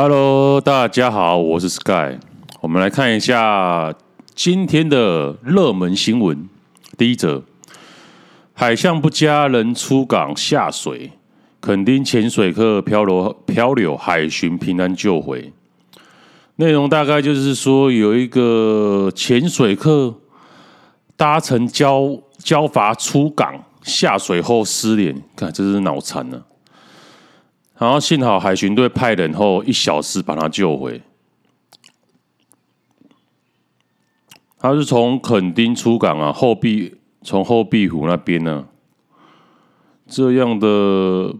Hello，大家好，我是 Sky。我们来看一下今天的热门新闻。第一则：海象不佳，人出港下水，垦丁潜水客漂流漂流海巡平安救回。内容大概就是说，有一个潜水客搭乘礁礁筏出港下水后失联，看这是脑残呢。然后幸好海巡队派人后一小时把他救回。他是从垦丁出港啊，后壁从后壁湖那边呢、啊，这样的。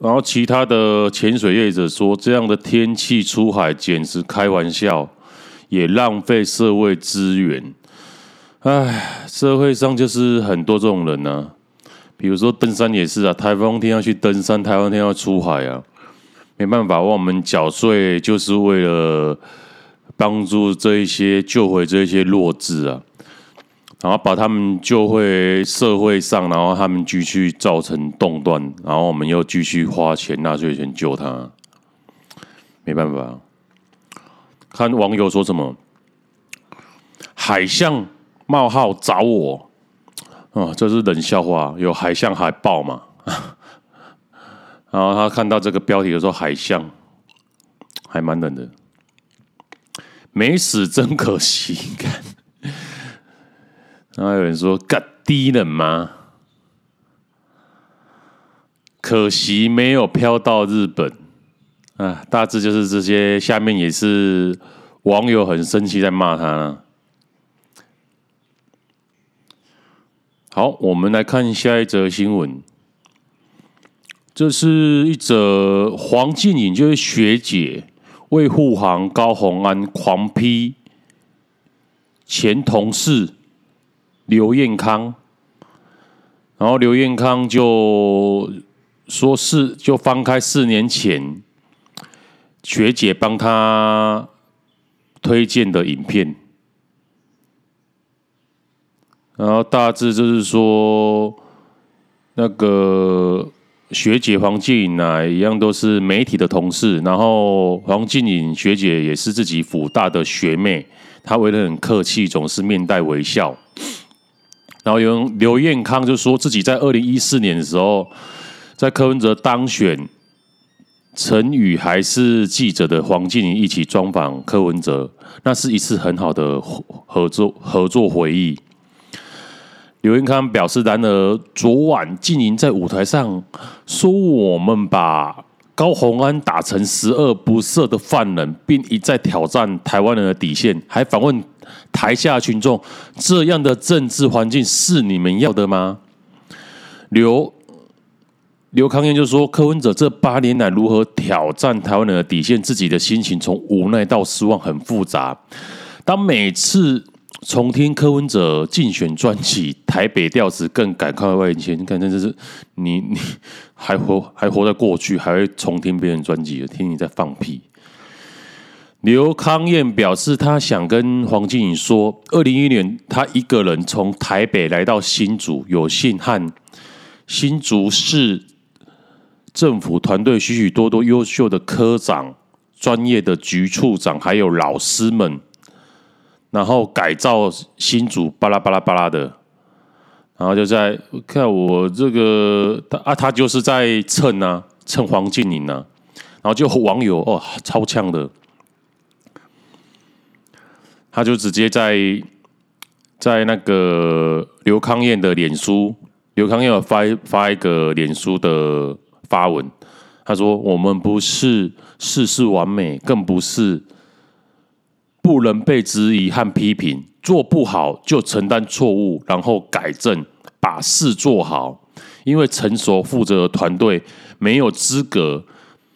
然后其他的潜水业者说，这样的天气出海简直开玩笑，也浪费社会资源。唉，社会上就是很多这种人呢、啊。比如说登山也是啊，台风天要去登山，台风天要出海啊，没办法，我们缴税就是为了帮助这一些救回这一些弱智啊，然后把他们救回社会上，然后他们继续造成动乱，然后我们又继续花钱纳税钱救他，没办法。看网友说什么，海象冒号找我。哦，这是冷笑话，有海象海豹嘛？然后他看到这个标题的时候，海象还蛮冷的，没死真可惜。然后有人说，干低冷吗？可惜没有飘到日本啊。大致就是这些，下面也是网友很生气在骂他。好，我们来看下一则新闻。这是一则黄静颖，就是学姐为护航高虹安狂批前同事刘彦康，然后刘彦康就说是就翻开四年前学姐帮他推荐的影片。然后大致就是说，那个学姐黄静颖啊，一样都是媒体的同事。然后黄静颖学姐也是自己辅大的学妹，她为人很客气，总是面带微笑。然后有刘彦康就说自己在二零一四年的时候，在柯文哲当选，陈宇还是记者的黄静颖一起专访柯文哲，那是一次很好的合作合作回忆。刘云康表示：“然而，昨晚瀞莹在舞台上说，我们把高虹安打成十恶不赦的犯人，并一再挑战台湾人的底线，还反问台下群众：这样的政治环境是你们要的吗？”刘刘康燕就说：“柯文哲这八年来如何挑战台湾人的底线，自己的心情从无奈到失望，很复杂。当每次。”重听柯文哲竞选专辑《台北调子》，更感慨万千。你看，真是你 你还活还活在过去，还会重听别人专辑，听你在放屁。刘康彦表示，他想跟黄静颖说，二零一一年他一个人从台北来到新竹，有幸和新竹市政府团队许许多多优秀的科长、专业的局处长，还有老师们。然后改造新竹巴拉巴拉巴拉的，然后就在看我这个啊，他就是在蹭啊蹭黄瀞莹啊，然后就网友哦超呛的，他就直接在在那个刘康彦的脸书，刘康彦发发一个脸书的发文，他说我们不是事事完美，更不是。不能被质疑和批评，做不好就承担错误，然后改正，把事做好。因为成熟负责的团队没有资格，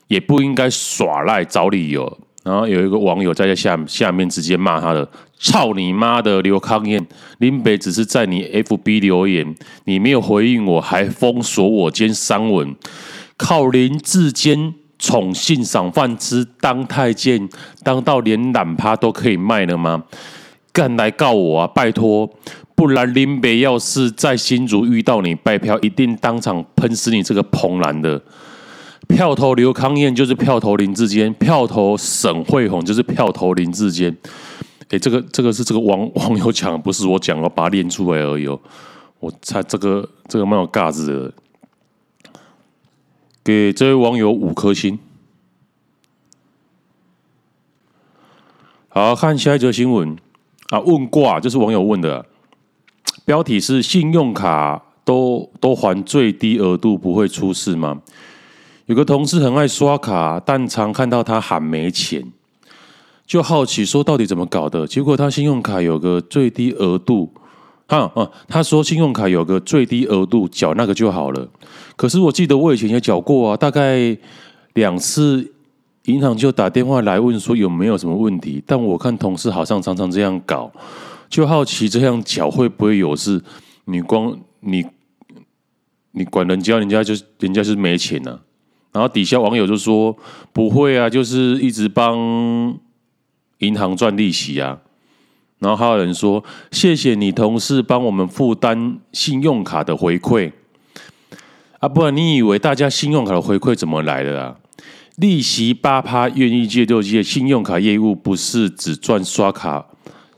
也不应该耍赖找理由。然后有一个网友在下下面直接骂他的：“操你妈的刘康燕，林北只是在你 FB 留言，你没有回应我，还封锁我兼删文，靠林志坚。”宠幸赏饭吃，当太监当到连懒趴都可以卖了吗？敢来告我啊！拜托，不然林北要是在新竹遇到你拜票，一定当场喷死你这个蓬兰的！票头刘康燕就是票头林志坚，票头沈慧虹就是票头林志坚。哎，这个这个是这个网网 友讲，不是我讲，我把它练出来而已。我猜这个这个蛮有尬子的，给这位网友五颗星。好，看下一则新闻啊，问卦就是网友问的，标题是信用卡都都还最低额度不会出事吗？有个同事很爱刷卡，但常看到他喊没钱，就好奇说到底怎么搞的？结果他信用卡有个最低额度，哈啊，他说信用卡有个最低额度，缴那个就好了。可是我记得我以前也缴过啊，大概两次。银行就打电话来问说有没有什么问题，但我看同事好像常常这样搞，就好奇这样缴会不会有事？你光你你管人家，人家就人家是没钱啊。然后底下网友就说不会啊，就是一直帮银行赚利息啊。然后还有人说谢谢你同事帮我们负担信用卡的回馈啊，不然你以为大家信用卡的回馈怎么来的啊？利息八趴，愿意借就借。信用卡业务不是只赚刷卡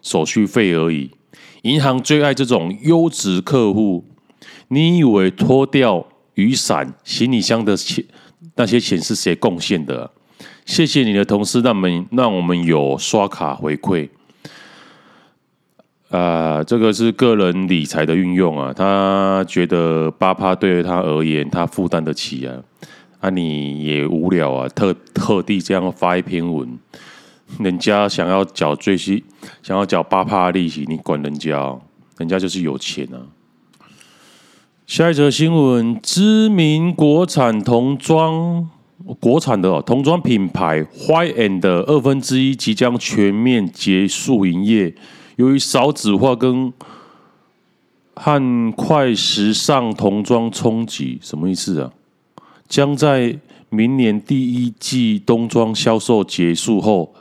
手续费而已，银行最爱这种优质客户。你以为脱掉雨伞、行李箱的钱，那些钱是谁贡献的？谢谢你的同事，让们让我们有刷卡回馈。啊、呃，这个是个人理财的运用啊，他觉得八趴对于他而言，他负担得起啊。啊、你也无聊啊，特特地这样发一篇文，人家想要缴最息，想要缴八趴利息，你管人家？人家就是有钱啊。下一则新闻：知名国产童装，国产的童装品牌 Y&, 的二分之一即将全面结束营业，由于少子化跟和快时尚童装冲击，什么意思啊？将在明年第一季冬装销售结束后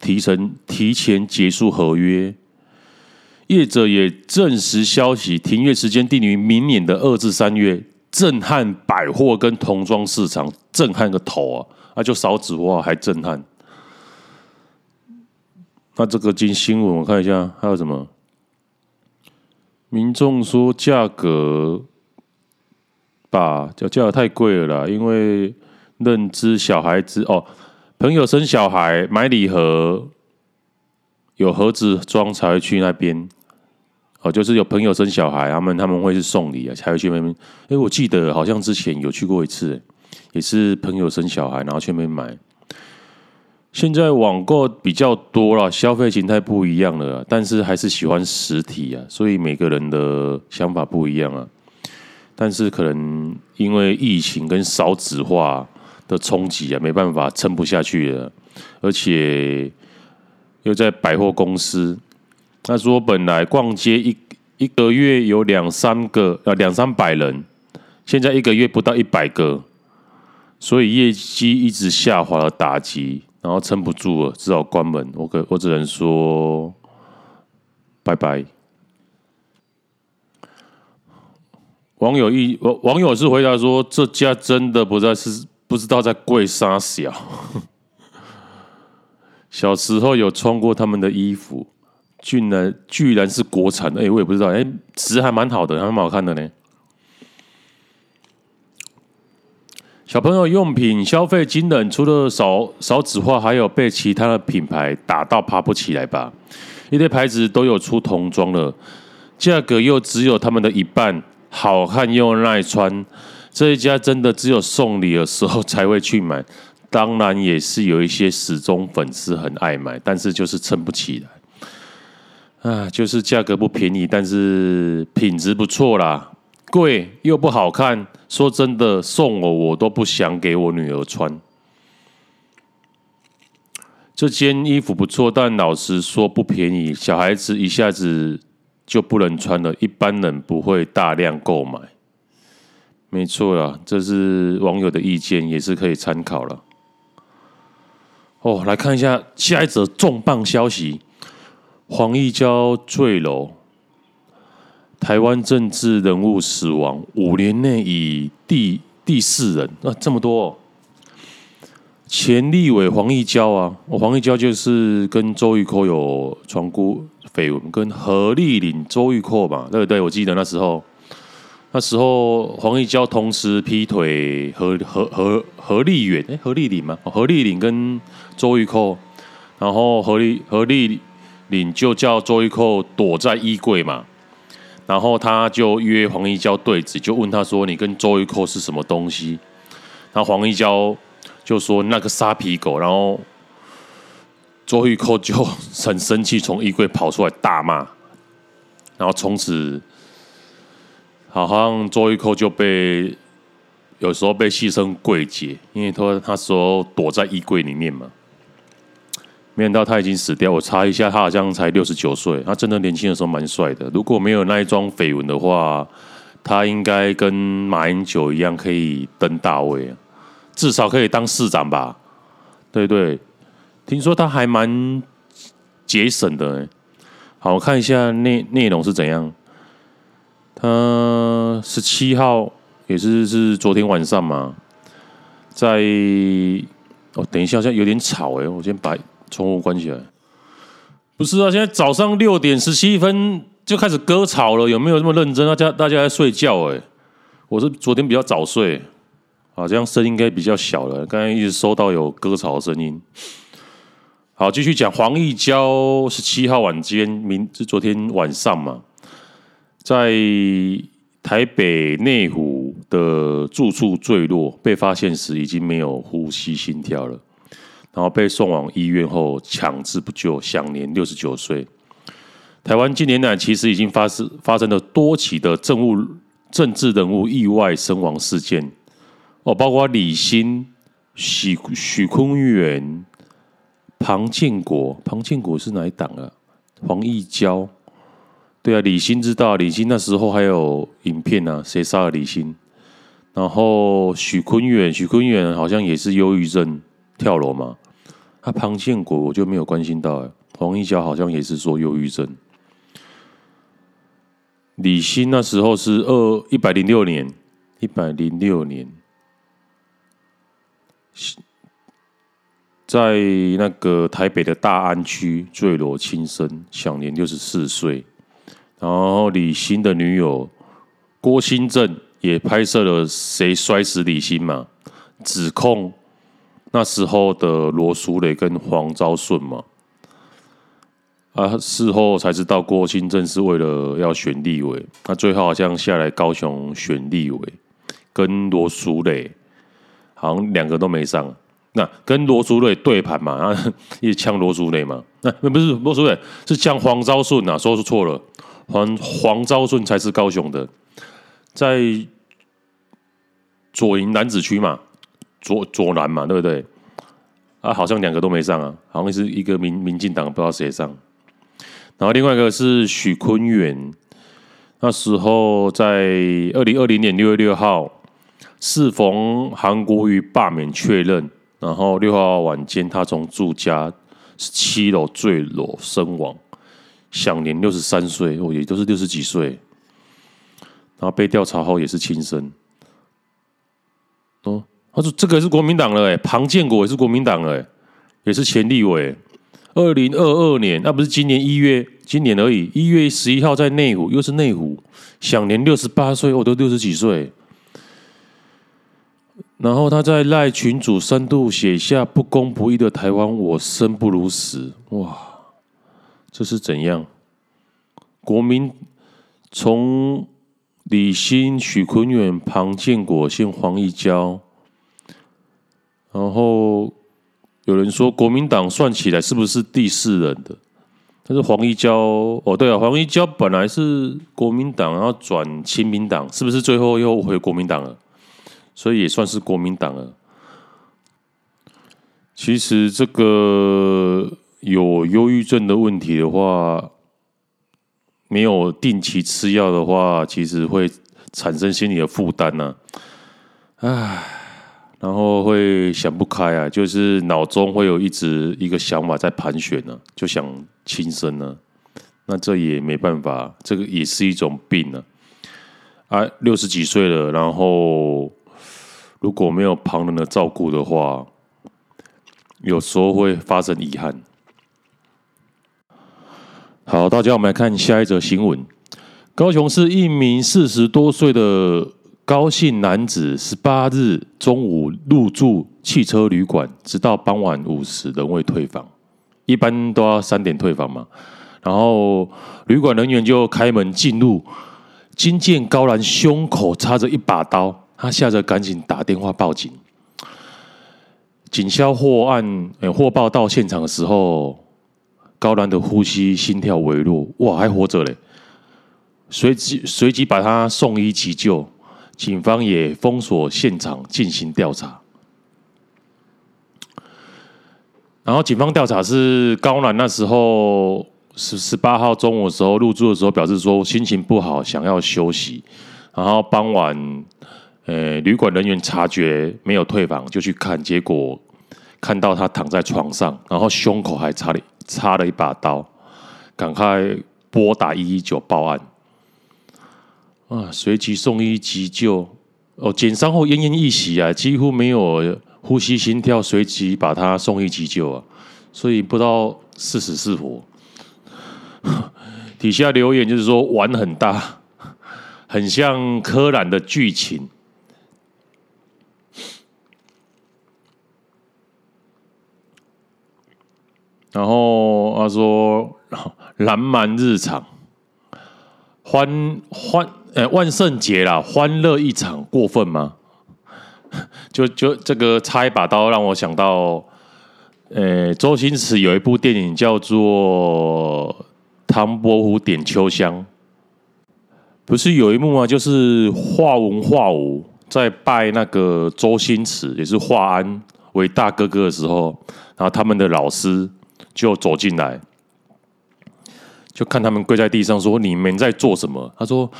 提成提前结束合约，业者也证实消息，停业时间定于明年的二至三月，震撼百货跟童装市场，震撼个头啊！那就少子化还震撼。那这个今新闻我看一下，还有什么？民众说价格。吧，就价格太贵了啦，因为认知小孩子哦，朋友生小孩买礼盒，有盒子装才会去那边。哦，就是有朋友生小孩，他们他们会是送礼啊，才会去那边。哎，我记得好像之前有去过一次，也是朋友生小孩，然后去那边买。现在网购比较多了，消费形态不一样了，但是还是喜欢实体啊，所以每个人的想法不一样啊。但是可能因为疫情跟少子化的冲击啊，没办法撑不下去了，而且又在百货公司。他说本来逛街一一个月有两三个啊两三百人，现在一个月不到一百个，所以业绩一直下滑的打击，然后撑不住了，只好关门。我可我只能说拜拜。网友一网网友是回答说：“这家真的不再是不知道在贵沙小。小时候有穿过他们的衣服，居然居然是国产的，哎，我也不知道，哎，值还蛮好的，还蛮好看的呢。小朋友用品消费惊人，除了少少纸化，还有被其他的品牌打到爬不起来吧？一堆牌子都有出童装了，价格又只有他们的一半。”好看又耐穿，这一家真的只有送礼的时候才会去买，当然也是有一些死忠粉丝很爱买，但是就是撑不起来，啊，就是价格不便宜，但是品质不错啦，贵又不好看，说真的，送我我都不想给我女儿穿。这件衣服不错，但老实说不便宜，小孩子一下子。就不能穿了，一般人不会大量购买。没错啦，这是网友的意见，也是可以参考了。哦，来看一下下一则重磅消息：黄义交坠楼，台湾政治人物死亡五年内已第第四人，啊，这么多哦，前立委黄义交啊，黄义交就是跟周玉蔻有传过绯闻，跟何立领周玉蔻嘛，对不对？我记得那时候，那时候黄义交同时劈腿何何何何立远，哎，何立领嘛，何立领跟周玉蔻，然后何立何立领就叫周玉蔻躲在衣柜嘛，然后他就约黄义娇对质，就问他说：“你跟周玉蔻是什么东西？”然后黄义娇。就说那个沙皮狗，然后周玉蔻就很生气，从衣柜跑出来大骂，然后从此好像周玉蔻就被有时候被戏称柜姐，因为他他说躲在衣柜里面嘛，没想到他已经死掉。我查一下，他好像才六十九岁，他真的年轻的时候蛮帅的。如果没有那一桩绯闻的话，他应该跟马英九一样可以登大位。至少可以当市长吧，对对，听说他还蛮节省的。好，我看一下内内容是怎样。他十七号也是是昨天晚上嘛，在哦，等一下，好像有点吵哎，我先把窗户关起来。不是啊，现在早上六点十七分就开始割草了，有没有这么认真？大家大家在睡觉哎，我是昨天比较早睡。好，这样声音应该比较小了。刚才一直收到有割草的声音。好，继续讲。黄义交十七号晚间，明是昨天晚上嘛，在台北内湖的住处坠落，被发现时已经没有呼吸心跳了，然后被送往医院后抢救不救，享年六十九岁。台湾近年来其实已经发生发生了多起的政务政治人物意外身亡事件。哦，包括李欣、许许坤元、庞建国，庞建国是哪一党啊？黄义交，对啊，李欣知道，李欣那时候还有影片呢、啊，谁杀了李欣？然后许坤元，许坤元好像也是忧郁症跳楼嘛。他庞建国我就没有关心到，黄义交好像也是说忧郁症。李欣那时候是二一百零六年，一百零六年。在那个台北的大安区坠楼轻生，享年六十四岁。然后李欣的女友郭新正也拍摄了谁摔死李欣嘛，指控那时候的罗淑蕾跟黄昭顺嘛。啊，事后才知道郭心正是为了要选立委，他最后好像下来高雄选立委，跟罗淑蕾。好像两个都没上，那跟罗淑蕾对盘嘛，然后一直呛罗淑蕾嘛，那那不是罗淑蕾，是呛黄昭顺呐，说错了，黄黄昭顺才是高雄的，在左营男子区嘛，左左南嘛，对不对？啊，好像两个都没上啊，好像是一个民民进党不知道谁上，然后另外一个是许坤元，那时候在二零二零年六月六号。适逢韩国瑜罢免确认，然后六号晚间，他从住家七楼坠楼身亡，享年六十三岁，哦，也都是六十几岁。然后被调查后也是轻生。哦，他说这个是国民党了，哎，庞建国也是国民党了，也是前立委。二零二二年，那不是今年一月，今年而已，一月十一号在内湖，又是内湖，享年六十八岁，哦，都六十几岁。然后他在赖群主深度写下不公不义的台湾，我生不如死。哇，这是怎样？国民从李欣、许坤远、庞建国、现黄义交，然后有人说国民党算起来是不是第四人的？但是黄义交哦，对啊，黄义交本来是国民党，然后转亲民党，是不是最后又回国民党了？所以也算是国民党了。其实这个有忧郁症的问题的话，没有定期吃药的话，其实会产生心理的负担呢。唉，然后会想不开啊，就是脑中会有一直一个想法在盘旋呢，就想轻生呢。那这也没办法，这个也是一种病呢。啊，六十几岁了，然后。如果没有旁人的照顾的话，有时候会发生遗憾。好，大家我们来看下一则新闻：高雄市一名四十多岁的高姓男子，十八日中午入住汽车旅馆，直到傍晚五时仍未退房。一般都要三点退房嘛，然后旅馆人员就开门进入，惊见高兰胸口插着一把刀，他吓得赶紧打电话报警。警消获案，呃，获报到现场的时候，高兰的呼吸、心跳微弱，哇，还活着嘞！随即随即把他送医急救，警方也封锁现场进行调查。然后警方调查是高兰那时候十十八号中午的时候入住的时候，表示说心情不好，想要休息。然后傍晚。呃，旅馆人员察觉没有退房，就去看，结果看到他躺在床上，然后胸口还插了插了一把刀，赶快拨打一一九报案。啊，随即送医急救。哦，检伤后奄奄一息啊，几乎没有呼吸心跳，随即把他送医急救啊，所以不知道是死是活。底下留言就是说玩很大，很像柯南的剧情。然后他说：“ 烂漫日常，欢欢呃万圣节啦，欢乐一场，过分吗？就就这个插一把刀，让我想到，呃，周星驰有一部电影叫做《唐伯虎点秋香》，不是有一幕吗？就是华文华武在拜那个周星驰，也是华安为大哥哥的时候，然后他们的老师。”就走进来，就看他们跪在地上，说：“你们在做什么？”他说：“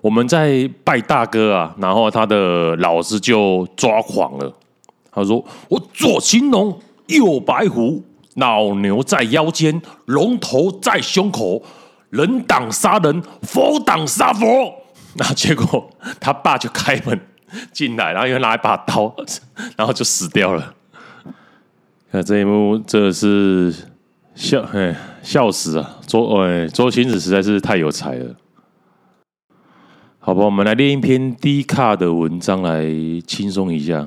我们在拜大哥啊。”然后他的老师就抓狂了。他说：“我左青龙，右白虎，老牛在腰间，龙头在胸口，人挡杀人，佛挡杀佛。” 那结果他爸就开门进来，然后又拿一把刀，然后就死掉了。看这一幕，这是。笑，哎，笑死啊！周，哎，周星驰实在是太有才了。好吧，我们来练一篇低卡的文章来轻松一下。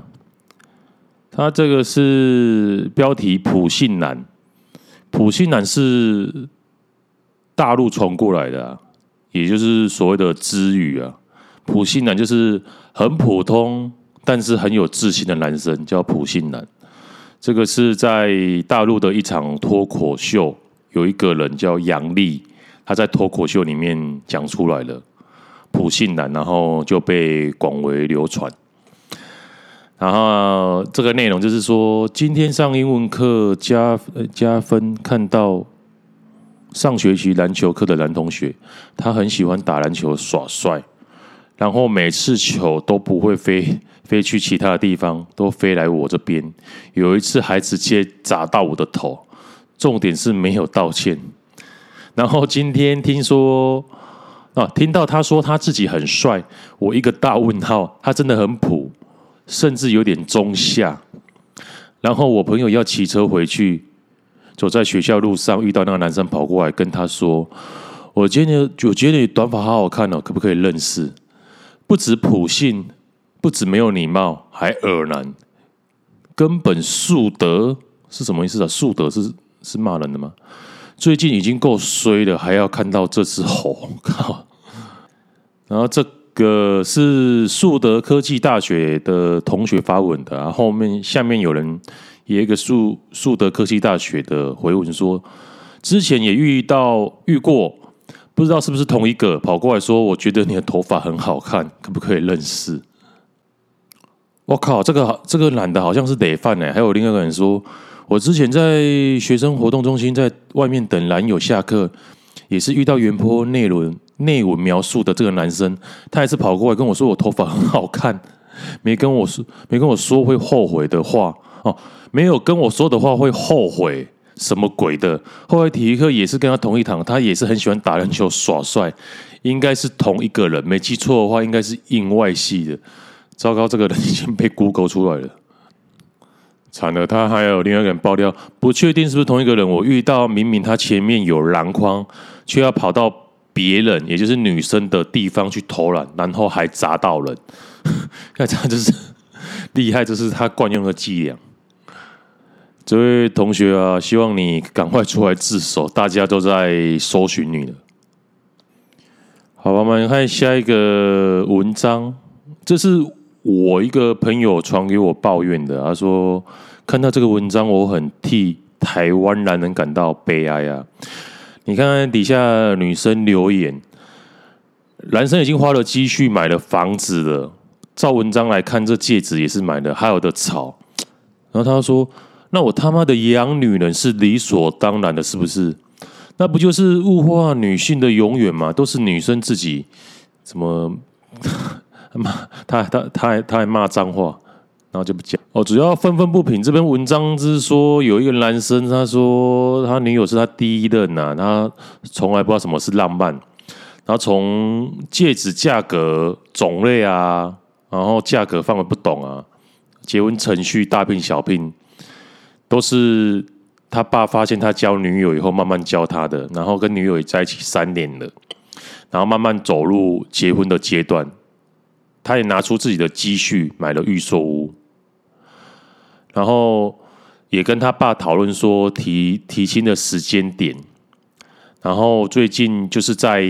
他这个是标题“普信男”，普信男是大陆传过来的，啊，也就是所谓的支语啊。普信男就是很普通，但是很有自信的男生，叫普信男。这个是在大陆的一场脱口秀，有一个人叫杨笠，他在脱口秀里面讲出来了“普信男”，然后就被广为流传。然后这个内容就是说，今天上英文课加加分，看到上学期篮球课的男同学，他很喜欢打篮球耍帅，然后每次球都不会飞。飞去其他的地方，都飞来我这边。有一次还直接砸到我的头，重点是没有道歉。然后今天听说啊，听到他说他自己很帅，我一个大问号，他真的很普，甚至有点中下。然后我朋友要骑车回去，走在学校路上遇到那个男生跑过来跟他说：“我觉得我觉得你短发好好看哦，可不可以认识？”不止普信。不止没有礼貌，还恶男，根本树德是什么意思啊？树德是是骂人的吗？最近已经够衰了，还要看到这只猴，靠！然后这个是树德科技大学的同学发文的，然后面下面有人有一个树树德科技大学的回文说，之前也遇到遇过，不知道是不是同一个，跑过来说，我觉得你的头发很好看，可不可以认识？我靠，这个这个男的好像是累犯呢。还有另外一个人说，我之前在学生活动中心在外面等男友下课，也是遇到原坡内轮内文描述的这个男生，他也是跑过来跟我说我头发很好看，没跟我说没跟我说会后悔的话哦，没有跟我说的话会后悔什么鬼的？后来体育课也是跟他同一堂，他也是很喜欢打篮球耍帅，应该是同一个人，没记错的话应该是应外系的。糟糕，这个人已经被 Google 出来了。惨了，他还有另外一个人爆料，不确定是不是同一个人。我遇到明明他前面有篮筐，却要跑到别人，也就是女生的地方去投篮，然后还砸到人。看他就是厉害，这是他惯用的伎俩。这位同学啊，希望你赶快出来自首，大家都在搜寻你了。好吧，我们看下一个文章，这是。我一个朋友传给我抱怨的，他说看到这个文章，我很替台湾男人感到悲哀啊！你看看底下女生留言，男生已经花了积蓄买了房子了，照文章来看，这戒指也是买的，还有的吵。然后他说：“那我他妈的养女人是理所当然的，是不是？那不就是物化女性的永远吗？都是女生自己怎么？”骂他，他他还他还骂脏话，然后就不讲哦。主要愤愤不平。这篇文章是说，有一个男生，他说他女友是他第一任呐，他从来不知道什么是浪漫。然后从戒指价格、种类啊，然后价格范围不懂啊，结婚程序大聘小聘，都是他爸发现他交女友以后慢慢教他的，然后跟女友也在一起三年了，然后慢慢走入结婚的阶段。他也拿出自己的积蓄买了预售屋，然后也跟他爸讨论说提提亲的时间点，然后最近就是在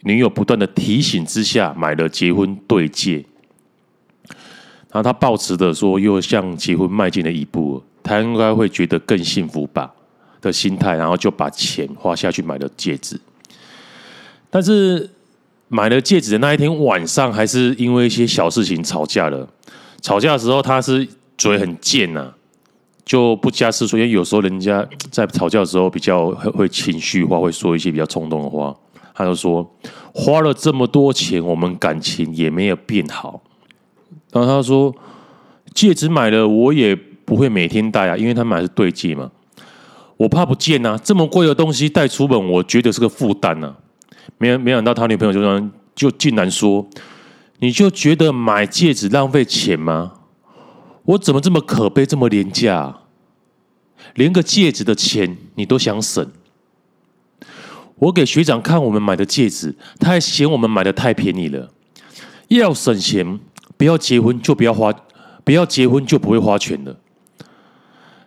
女友不断的提醒之下买了结婚对戒，然后他抱持的说又向结婚迈进了一步，他应该会觉得更幸福吧的心态，然后就把钱花下去买了戒指，但是。买了戒指的那一天晚上，还是因为一些小事情吵架了。吵架的时候，他是嘴很贱呐，就不加思索。因为有时候人家在吵架的时候比较会情绪化，会说一些比较冲动的话。他就说：“花了这么多钱，我们感情也没有变好。”然后他说：“戒指买了，我也不会每天戴啊，因为他买的是对戒嘛，我怕不见呐。这么贵的东西带出门，我觉得是个负担呐。”没没想到他女朋友就让就竟然说，你就觉得买戒指浪费钱吗？我怎么这么可悲，这么廉价？连个戒指的钱你都想省？我给学长看我们买的戒指，他还嫌我们买的太便宜了。要省钱，不要结婚就不要花，不要结婚就不会花钱了。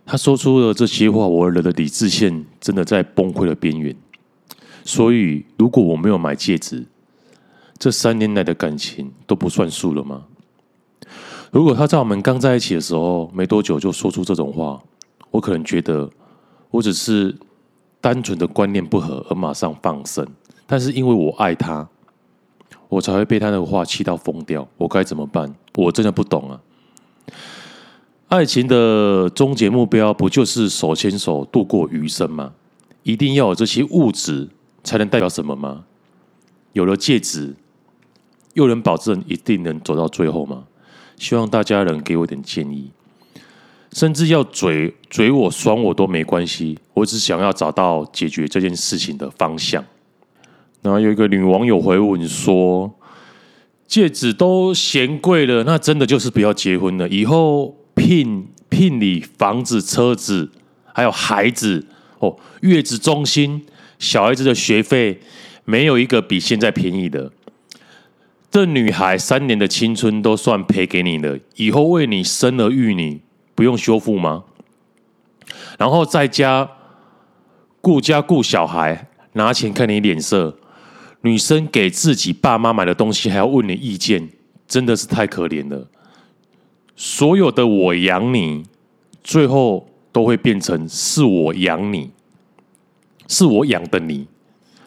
他说出了这些话，我的理智线真的在崩溃的边缘。所以，如果我没有买戒指，这三年来的感情都不算数了吗？如果他在我们刚在一起的时候没多久就说出这种话，我可能觉得我只是单纯的观念不合而马上放生。但是因为我爱他，我才会被他的话气到疯掉。我该怎么办？我真的不懂啊！爱情的终极目标不就是手牵手度过余生吗？一定要有这些物质。才能代表什么吗？有了戒指，又能保证一定能走到最后吗？希望大家能给我点建议，甚至要嘴嘴我酸我都没关系，我只想要找到解决这件事情的方向。然后有一个女网友回问说：“戒指都嫌贵了，那真的就是不要结婚了。以后聘聘礼、房子、车子，还有孩子哦，月子中心。”小孩子的学费没有一个比现在便宜的。这女孩三年的青春都算赔给你了，以后为你生儿育女，不用修复吗？然后在家顾家顾小孩，拿钱看你脸色。女生给自己爸妈买的东西还要问你意见，真的是太可怜了。所有的我养你，最后都会变成是我养你。是我养的你，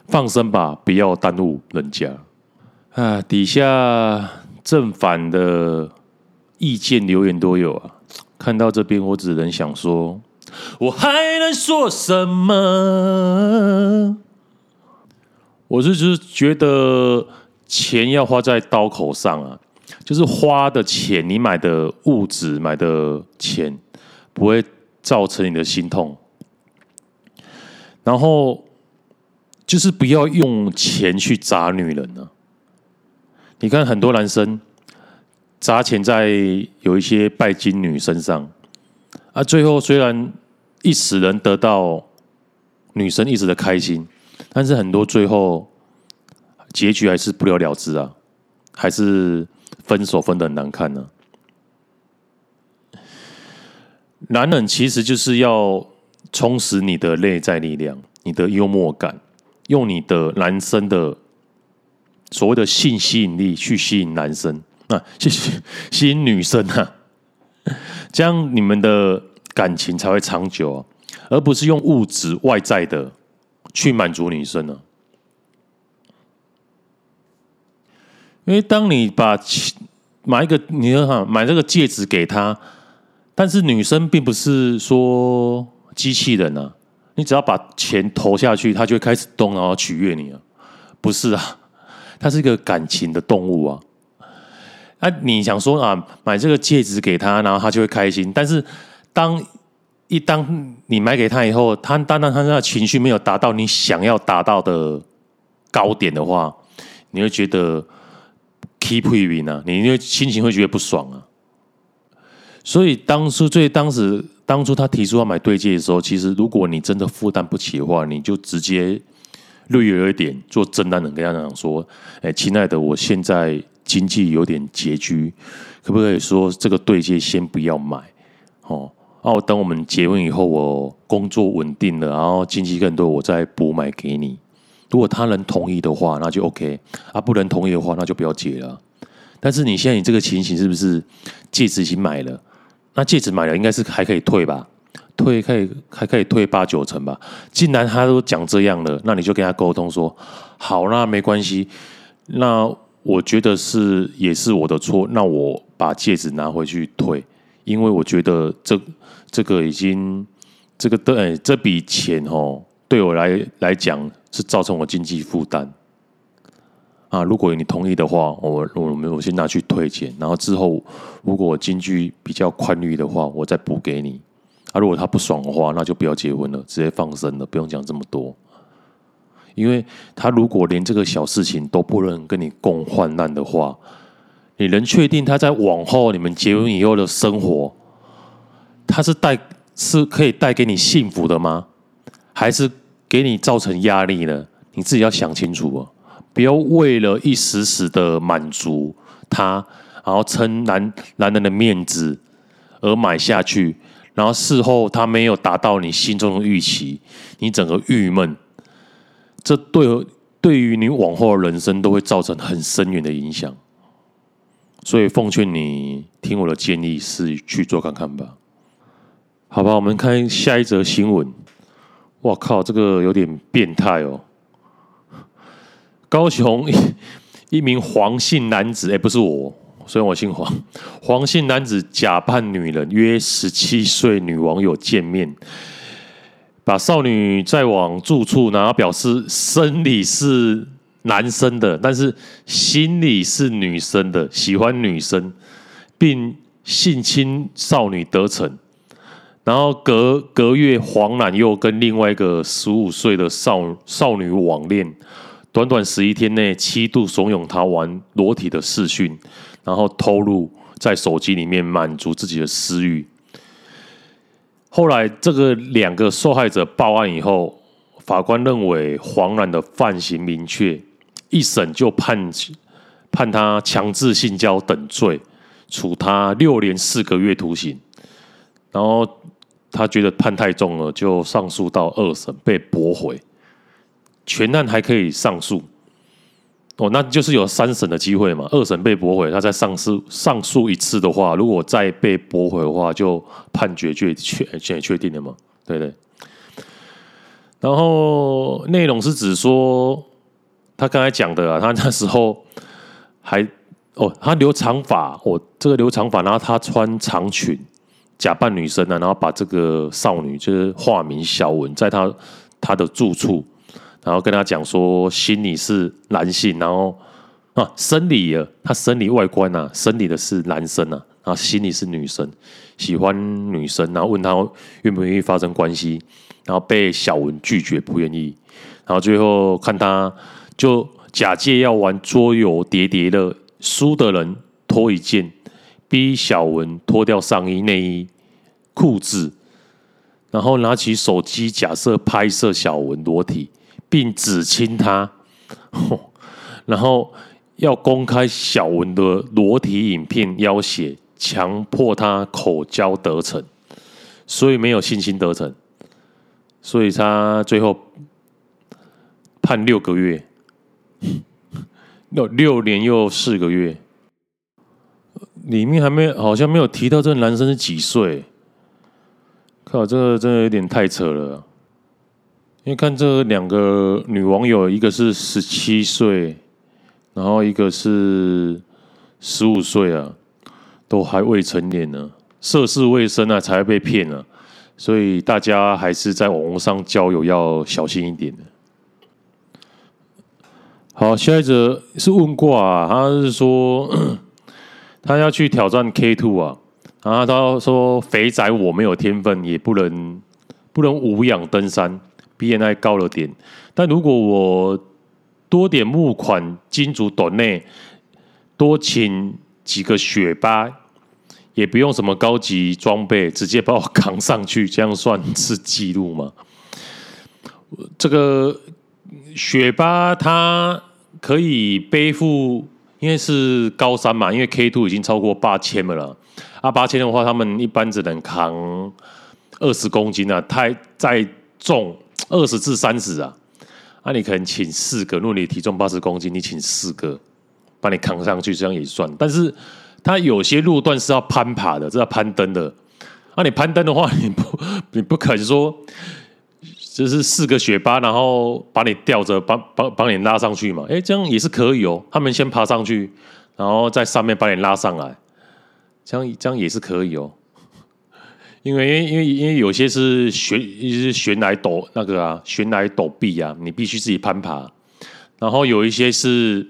放生吧，不要耽误人家。啊，底下正反的意见留言都有啊。看到这边，我只能想说，我还能说什么？我是就是觉得钱要花在刀口上啊，就是花的钱，你买的物质，买的钱，不会造成你的心痛。然后就是不要用钱去砸女人呢、啊。你看很多男生砸钱在有一些拜金女身上啊，最后虽然一时能得到女生一时的开心，但是很多最后结局还是不了了之啊，还是分手分的很难看呢、啊。男人其实就是要充实你的内在力量，你的幽默感，用你的男生的所谓的性吸引力去吸引男生啊，吸吸引女生啊。这样你们的感情才会长久啊，而不是用物质外在的去满足女生呢。因为当你把买一个你说哈买这个戒指给她，但是女生并不是说机器人啊，你只要把钱投下去，它就会开始动，然后取悦你啊，不是啊，它是一个感情的动物啊。啊，你想说啊，买这个戒指给他，然后他就会开心。但是当一当你买给他以后，他当当他那情绪没有达到你想要达到的高点的话，你会觉得 keep win 啊，你因为心情会觉得不爽啊。所以当初最当时当初他提出要买对戒的时候，其实如果你真的负担不起的话，你就直接略有一点做真男人跟他讲说：“哎，亲爱的，我现在。”经济有点拮据，可不可以说这个对戒先不要买？哦，哦，等我们结婚以后，我工作稳定了，然后经济更多，我再补买给你。如果他能同意的话，那就 OK；啊，不能同意的话，那就不要结了。但是你现在你这个情形是不是戒指已经买了？那戒指买了，应该是还可以退吧？退可以还可以退八九成吧？既然他都讲这样了，那你就跟他沟通说：好，那没关系，那。我觉得是也是我的错，那我把戒指拿回去退，因为我觉得这这个已经这个对、欸、这笔钱哦，对我来来讲是造成我经济负担啊。如果你同意的话，我我们我先拿去退钱，然后之后如果我经济比较宽裕的话，我再补给你。啊，如果他不爽的话，那就不要结婚了，直接放生了，不用讲这么多。因为他如果连这个小事情都不能跟你共患难的话，你能确定他在往后你们结婚以后的生活，他是带是可以带给你幸福的吗？还是给你造成压力呢？你自己要想清楚啊！不要为了一时时的满足他，然后撑男男人的面子而买下去，然后事后他没有达到你心中的预期，你整个郁闷。这对对于你往后的人生都会造成很深远的影响，所以奉劝你听我的建议是去做看看吧。好吧，我们看下一则新闻。哇靠，这个有点变态哦！高雄一名黄姓男子，哎，不是我，虽然我姓黄，黄姓男子假扮女人约十七岁女网友见面。把少女载往住处，然后表示生理是男生的，但是心里是女生的，喜欢女生，并性侵少女得逞。然后隔隔月，黄男又跟另外一个十五岁的少少女网恋，短短十一天内七度怂恿他玩裸体的视讯，然后偷录在手机里面满足自己的私欲。后来，这个两个受害者报案以后，法官认为黄然的犯行明确，一审就判判他强制性交等罪，处他六年四个月徒刑。然后他觉得判太重了，就上诉到二审被驳回，全案还可以上诉。哦，那就是有三审的机会嘛。二审被驳回，他再上诉上诉一次的话，如果再被驳回的话，就判决确确确确定了嘛？对不对？然后内容是指说，他刚才讲的啊，他那时候还哦，他留长发，哦，这个留长发，然后他穿长裙，假扮女生啊，然后把这个少女就是化名小文，在他他的住处。然后跟他讲说，心里是男性，然后啊，生理啊，他生理外观啊，生理的是男生啊，然后心里是女生，喜欢女生，然后问他愿不愿意发生关系，然后被小文拒绝，不愿意，然后最后看他就假借要玩桌游叠叠乐，输的人脱一件，逼小文脱掉上衣内衣，裤子，然后拿起手机假设拍摄小文裸体，并指亲她，然后要公开小文的裸体影片要挟，强迫她口交得逞，所以没有信心得逞，所以他最后判六个月，六 六年又四个月。里面还没好像没有提到这个男生是几岁？靠，这个真的有点太扯了。因为看这两个女网友，一个是十七岁，然后一个是十五岁啊，都还未成年呢，涉世未深啊，才会被骗了。所以大家还是在网络上交友要小心一点的。好，下一则是问卦啊，他是说。他要去挑战 K Two 啊，然后他说：“肥仔我没有天分，也不能不能无氧登山，BMI 高了点。但如果我多点募款，金主短内多请几个雪巴，也不用什么高级装备，直接把我扛上去，这样算是记录吗？这个雪巴他可以背负。”因为是高山嘛，因为 K two 已经超过八千了，啊，八千的话，他们一般只能扛二十公斤啊，太再重二十至三十啊，啊，你可能请四个，如果你体重八十公斤，你请四个把你扛上去，这样也算。但是它有些路段是要攀爬的，是要攀登的，啊，你攀登的话，你不你不可能说。就是四个雪巴，然后把你吊着，帮帮帮你拉上去嘛？哎，这样也是可以哦。他们先爬上去，然后在上面把你拉上来，这样这样也是可以哦。因为因为因为有些是悬是悬来陡那个啊，悬来陡壁啊，你必须自己攀爬。然后有一些是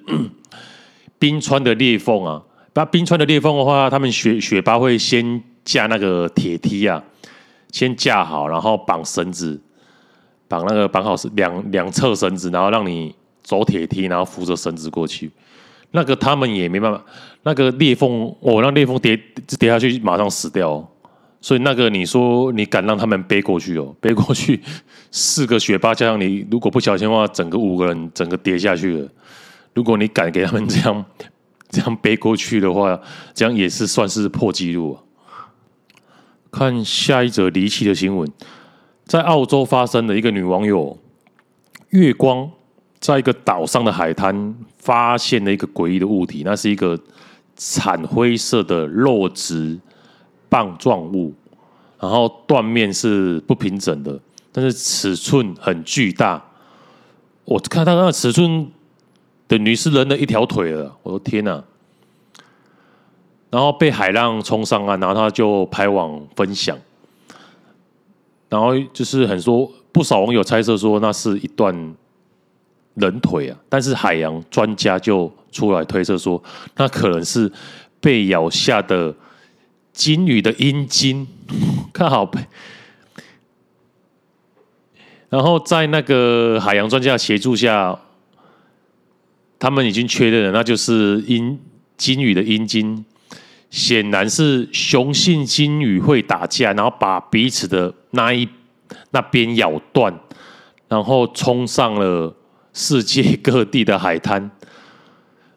冰川的裂缝啊，那冰川的裂缝的话，他们雪雪巴会先架那个铁梯啊，先架好，然后绑绳子。绑那个绑好两两侧绳子，然后让你走铁梯，然后扶着绳子过去。那个他们也没办法，那个裂缝哦，让裂缝跌跌下去，马上死掉哦。所以那个你说你敢让他们背过去哦？背过去四个雪巴加上你，如果不小心的话，整个五个人整个跌下去了。如果你敢给他们这样 这样背过去的话，这样也是算是破纪录啊。看下一则离奇的新闻。在澳洲发生的一个女网友月光在一个岛上的海滩发现了一个诡异的物体，那是一个惨灰色的肉质棒状物，然后断面是不平整的，但是尺寸很巨大。我看到那尺寸等于是人的一条腿了，我的天哪！然后被海浪冲上岸，然后他就拍网分享。然后就是很多不少网友猜测说那是一段人腿啊，但是海洋专家就出来推测说，那可能是被咬下的鲸鱼的阴茎，看好呗。然后在那个海洋专家协助下，他们已经确认了，那就是阴鲸鱼的阴茎。显然是雄性鲸鱼会打架，然后把彼此的那一那边咬断，然后冲上了世界各地的海滩。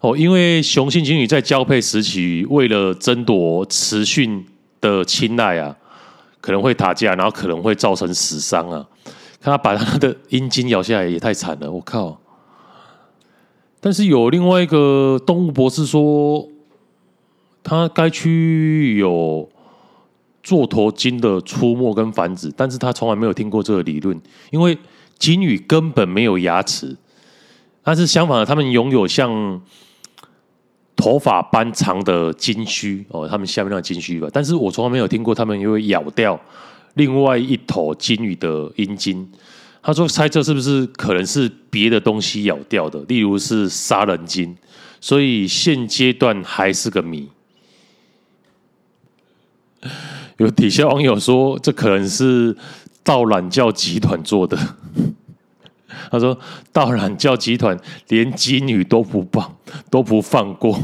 哦，因为雄性鲸鱼在交配时期，为了争夺雌性的青睐啊，可能会打架，然后可能会造成死伤啊。看他把他的阴茎咬下来，也太惨了，我靠！但是有另外一个动物博士说。它该区域有座头鲸的出没跟繁殖，但是他从来没有听过这个理论，因为鲸鱼根本没有牙齿，但是相反的，他们拥有像头发般长的鲸须哦，他们下面那个鲸须吧，但是我从来没有听过他们因为咬掉另外一头鲸鱼的阴茎。他说猜测是不是可能是别的东西咬掉的，例如是杀人鲸，所以现阶段还是个谜。有底下网友说，这可能是道懒教集团做的。他说，道懒教集团连鲸鱼都不放，都不放过。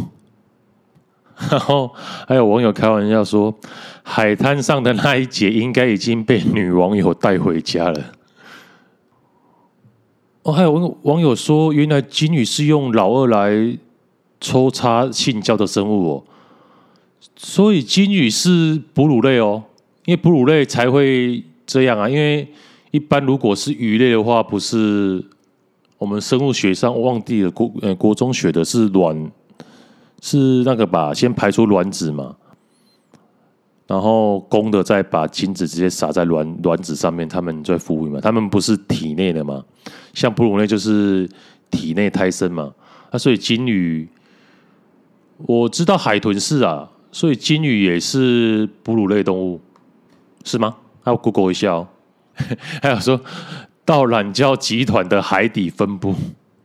然后还有网友开玩笑说，海滩上的那一节应该已经被女网友带回家了。哦，还有网网友说，原来金鱼是用老二来抽插性交的生物哦，所以金鱼是哺乳类哦，因为哺乳类才会这样啊，因为一般如果是鱼类的话，不是我们生物学上忘记了国呃国中学的是卵。是那个吧，先排出卵子嘛，然后公的再把精子直接撒在卵卵子上面，他们在孵育嘛，他们不是体内的嘛，像哺乳类就是体内胎生嘛，啊，所以鲸鱼，我知道海豚是啊，所以鲸鱼也是哺乳类动物，是吗？还有 Google 一下哦，还有说到懒觉集团的海底分布。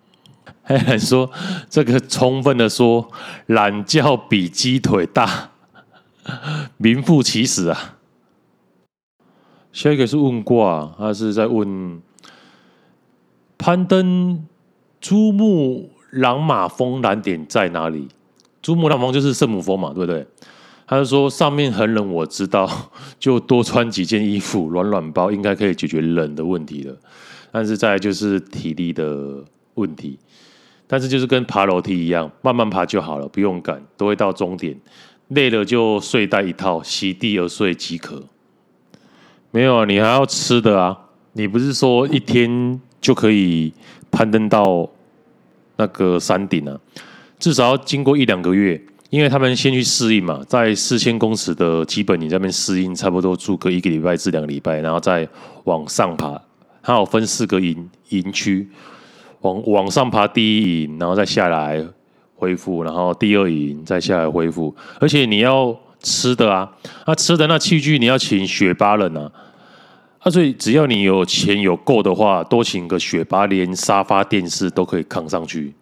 还有人说，这个充分的说，懒觉比鸡腿大，名副其实啊。下一个是问卦，他是在问攀登珠穆朗玛峰难点在哪里？珠穆朗玛峰就是圣母峰嘛，对不对？他就说上面很冷，我知道，就多穿几件衣服，暖暖包应该可以解决冷的问题了。但是再就是体力的问题。但是就是跟爬楼梯一样，慢慢爬就好了，不用赶，都会到终点。累了就睡袋一套，席地而睡即可。没有啊，你还要吃的啊！你不是说一天就可以攀登到那个山顶啊？至少要经过一两个月，因为他们先去适应嘛，在四千公尺的基本你这边适应，差不多住个一个礼拜至两个礼拜，然后再往上爬。它有分四个营营区。往往上爬第一营，然后再下来恢复，然后第二营再下来恢复。而且你要吃的啊，那、啊、吃的那器具你要请雪巴人啊。啊，所以只要你有钱有够的话，多请个雪巴，连沙发、电视都可以扛上去。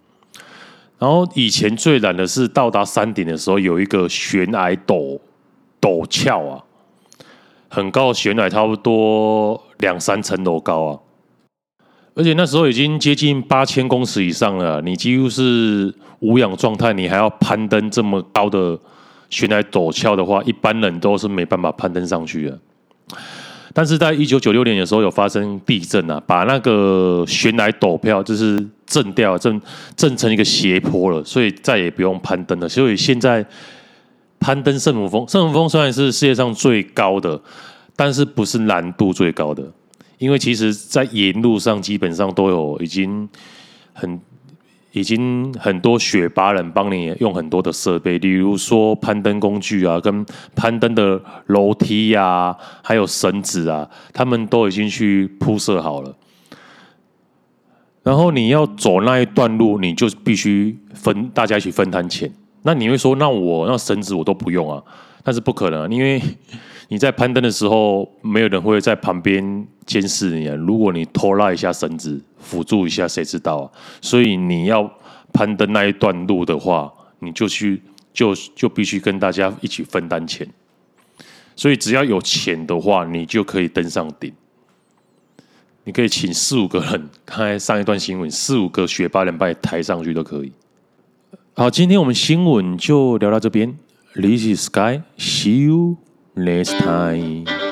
然后以前最难的是到达山顶的时候，有一个悬崖陡陡峭啊，很高的悬崖，差不多两三层楼高啊。而且那时候已经接近八千公尺以上了，你几乎是无氧状态，你还要攀登这么高的悬崖陡峭的话，一般人都是没办法攀登上去的。但是在一九九六年的时候有发生地震啊，把那个悬崖陡峭就是震掉，震震成一个斜坡了，所以再也不用攀登了。所以现在攀登圣母峰，圣母峰虽然是世界上最高的，但是不是难度最高的。因为其实，在沿路上基本上都有已经很已经很多雪巴人帮你用很多的设备，例如说攀登工具啊，跟攀登的楼梯呀、啊，还有绳子啊，他们都已经去铺设好了。然后你要走那一段路，你就必须分大家一起分摊钱。那你会说，那我那绳子我都不用啊？但是不可能，因为你在攀登的时候，没有人会在旁边监视你啊。如果你拖拉一下绳子，辅助一下，谁知道啊？所以你要攀登那一段路的话，你就去就就必须跟大家一起分担钱。所以只要有钱的话，你就可以登上顶。你可以请四五个人，刚才上一段新闻，四五个学霸人把你抬上去都可以。好，今天我们新闻就聊到这边。This is Sky. See you next time.